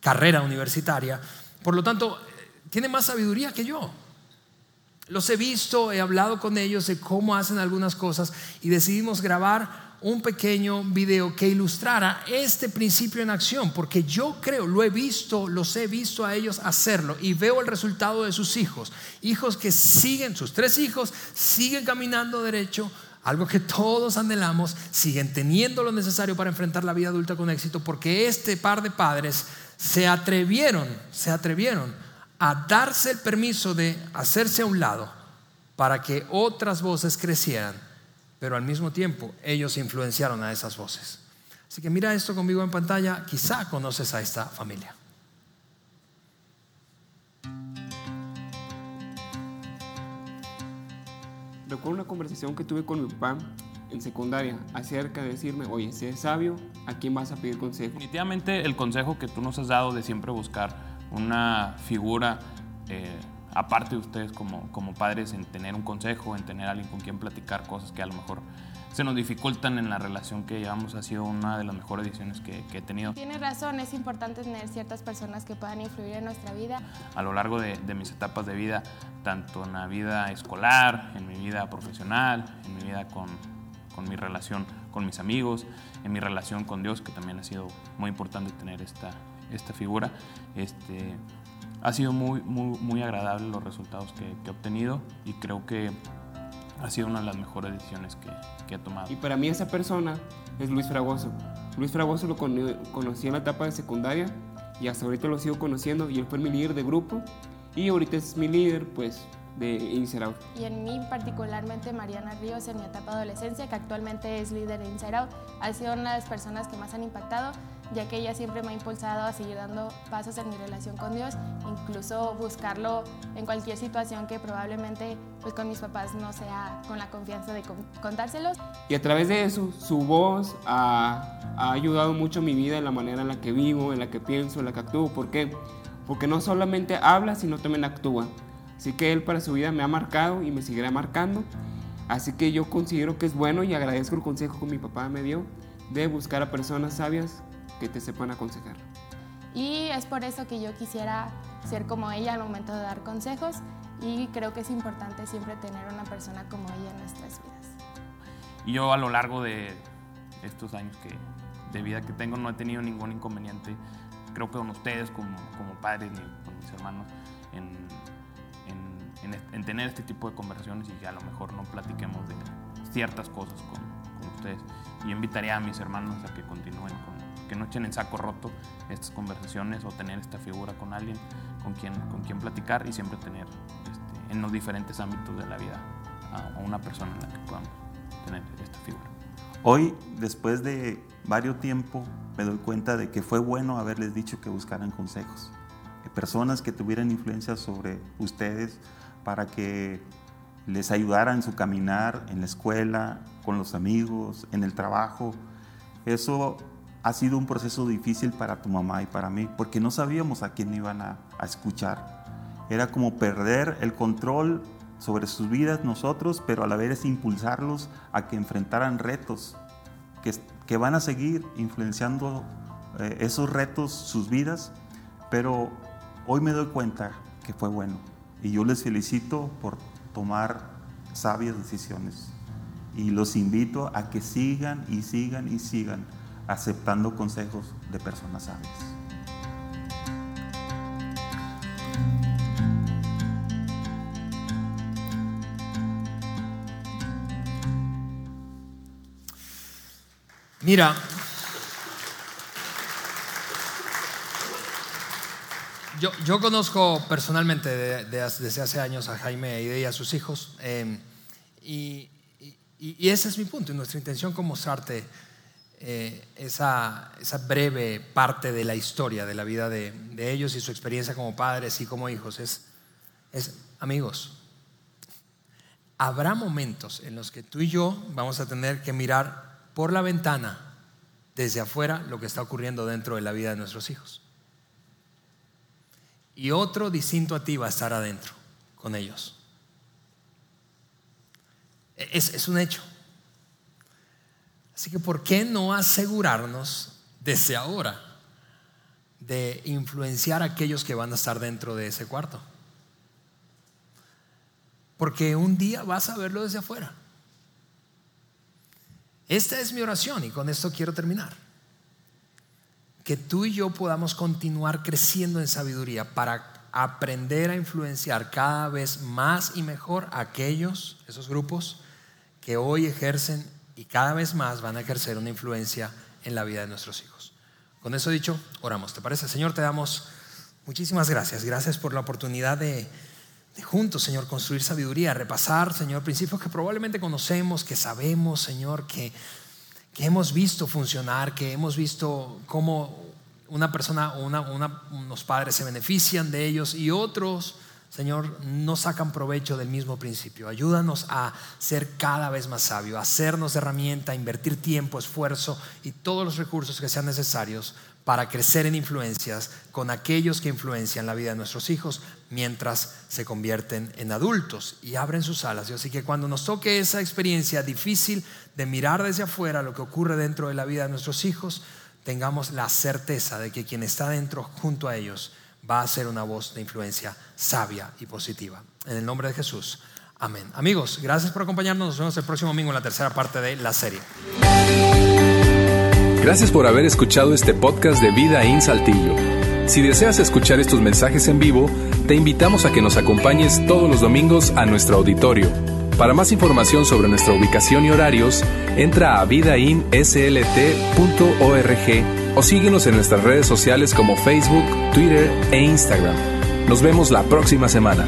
carrera universitaria. Por lo tanto, tiene más sabiduría que yo. Los he visto, he hablado con ellos de cómo hacen algunas cosas y decidimos grabar un pequeño video que ilustrara este principio en acción, porque yo creo, lo he visto, los he visto a ellos hacerlo y veo el resultado de sus hijos, hijos que siguen, sus tres hijos, siguen caminando derecho, algo que todos anhelamos, siguen teniendo lo necesario para enfrentar la vida adulta con éxito, porque este par de padres se atrevieron, se atrevieron a darse el permiso de hacerse a un lado para que otras voces crecieran pero al mismo tiempo ellos influenciaron a esas voces. Así que mira esto conmigo en pantalla, quizá conoces a esta familia. Recuerdo una conversación que tuve con mi papá en secundaria acerca de decirme, oye, si eres sabio, ¿a quién vas a pedir consejo? Definitivamente el consejo que tú nos has dado de siempre buscar una figura eh, aparte de ustedes como, como padres, en tener un consejo, en tener alguien con quien platicar cosas que a lo mejor se nos dificultan en la relación que llevamos, ha sido una de las mejores decisiones que, que he tenido. Tienes razón, es importante tener ciertas personas que puedan influir en nuestra vida. A lo largo de, de mis etapas de vida, tanto en la vida escolar, en mi vida profesional, en mi vida con, con mi relación con mis amigos, en mi relación con Dios, que también ha sido muy importante tener esta, esta figura. Este, ha sido muy, muy, muy agradable los resultados que, que he obtenido y creo que ha sido una de las mejores decisiones que, que he tomado. Y para mí esa persona es Luis Fragoso. Luis Fragoso lo cono- conocí en la etapa de secundaria y hasta ahorita lo sigo conociendo y él fue mi líder de grupo y ahorita es mi líder pues de Inside Out. Y en mí particularmente Mariana Ríos en mi etapa de adolescencia, que actualmente es líder de Inside Out, ha sido una de las personas que más han impactado, ya que ella siempre me ha impulsado a seguir dando pasos en mi relación con Dios, incluso buscarlo en cualquier situación que probablemente pues con mis papás no sea con la confianza de con- contárselos. Y a través de eso, su voz ha, ha ayudado mucho mi vida en la manera en la que vivo, en la que pienso, en la que actúo. ¿Por qué? Porque no solamente habla, sino también actúa. Así que él para su vida me ha marcado y me seguirá marcando. Así que yo considero que es bueno y agradezco el consejo que mi papá me dio de buscar a personas sabias que te sepan aconsejar. Y es por eso que yo quisiera ser como ella al momento de dar consejos y creo que es importante siempre tener una persona como ella en nuestras vidas. Y yo a lo largo de estos años que, de vida que tengo no he tenido ningún inconveniente, creo que con ustedes como, como padres ni con mis hermanos, en, en- en- en tener este tipo de conversaciones y que a lo mejor no platiquemos de ciertas cosas con, con ustedes. Y yo invitaría a mis hermanos a que continúen, con, que no echen en saco roto estas conversaciones o tener esta figura con alguien con quien, con quien platicar y siempre tener este, en los diferentes ámbitos de la vida a, a una persona en la que podamos tener esta figura. Hoy, después de varios tiempo, me doy cuenta de que fue bueno haberles dicho que buscaran consejos. De personas que tuvieran influencia sobre ustedes para que les ayudaran en su caminar en la escuela, con los amigos, en el trabajo. Eso ha sido un proceso difícil para tu mamá y para mí, porque no sabíamos a quién iban a, escuchar. Era como perder el control sobre sus vidas nosotros, pero a la vez impulsarlos a que enfrentaran retos que, que van a seguir influenciando eh, esos retos, sus vidas, pero hoy me doy cuenta que fue bueno y yo les felicito por tomar sabias decisiones y los invito a que sigan y sigan y sigan aceptando consejos de personas sabias. Mira, yo, yo conozco personalmente desde hace años a Jaime y a sus hijos, eh, y, ese es mi punto, y nuestra intención con mostrarte eh, esa, esa breve parte de la historia de la vida de, de ellos y su experiencia como padres y como hijos es, es, amigos, habrá momentos en los que tú y yo vamos a tener que mirar por la ventana desde afuera lo que está ocurriendo dentro de la vida de nuestros hijos. Y otro distinto a ti va a estar adentro con ellos. Es, es un hecho. Así que ¿por qué no asegurarnos desde ahora de influenciar a aquellos que van a estar dentro de ese cuarto? Porque un día vas a verlo desde afuera. Esta es mi oración y con esto quiero terminar. Que tú y yo podamos continuar creciendo en sabiduría para aprender a influenciar cada vez más y mejor a aquellos, esos grupos, que hoy ejercen y cada vez más van a ejercer una influencia en la vida de nuestros hijos. Con eso dicho, oramos. ¿Te parece? Señor, te damos muchísimas gracias. Gracias por la oportunidad de, de juntos, Señor, construir sabiduría, repasar, Señor, principios que probablemente conocemos, que sabemos, Señor, que, que hemos visto funcionar, que hemos visto cómo una persona una, una- unos padres se benefician de ellos y otros Señor, no sacan provecho del mismo principio. Ayúdanos a ser cada vez más sabios, hacernos herramienta, invertir tiempo, esfuerzo y todos los recursos que sean necesarios para crecer en influencias con aquellos que influencian la vida de nuestros hijos mientras se convierten en adultos y abren sus alas. Así que cuando nos toque esa experiencia difícil de mirar desde afuera lo que ocurre dentro de la vida de nuestros hijos, tengamos la certeza de que quien está dentro junto a ellos va a ser una voz de influencia sabia y positiva. En el nombre de Jesús. Amén. Amigos, gracias por acompañarnos. Nos vemos el próximo domingo en la tercera parte de la serie. Gracias por haber escuchado este podcast de Vida en Saltillo. Si deseas escuchar estos mensajes en vivo, te invitamos a que nos acompañes todos los domingos a nuestro auditorio. Para más información sobre nuestra ubicación y horarios, entra a vidainslt.org o síguenos en nuestras redes sociales como Facebook, Twitter e Instagram. Nos vemos la próxima semana.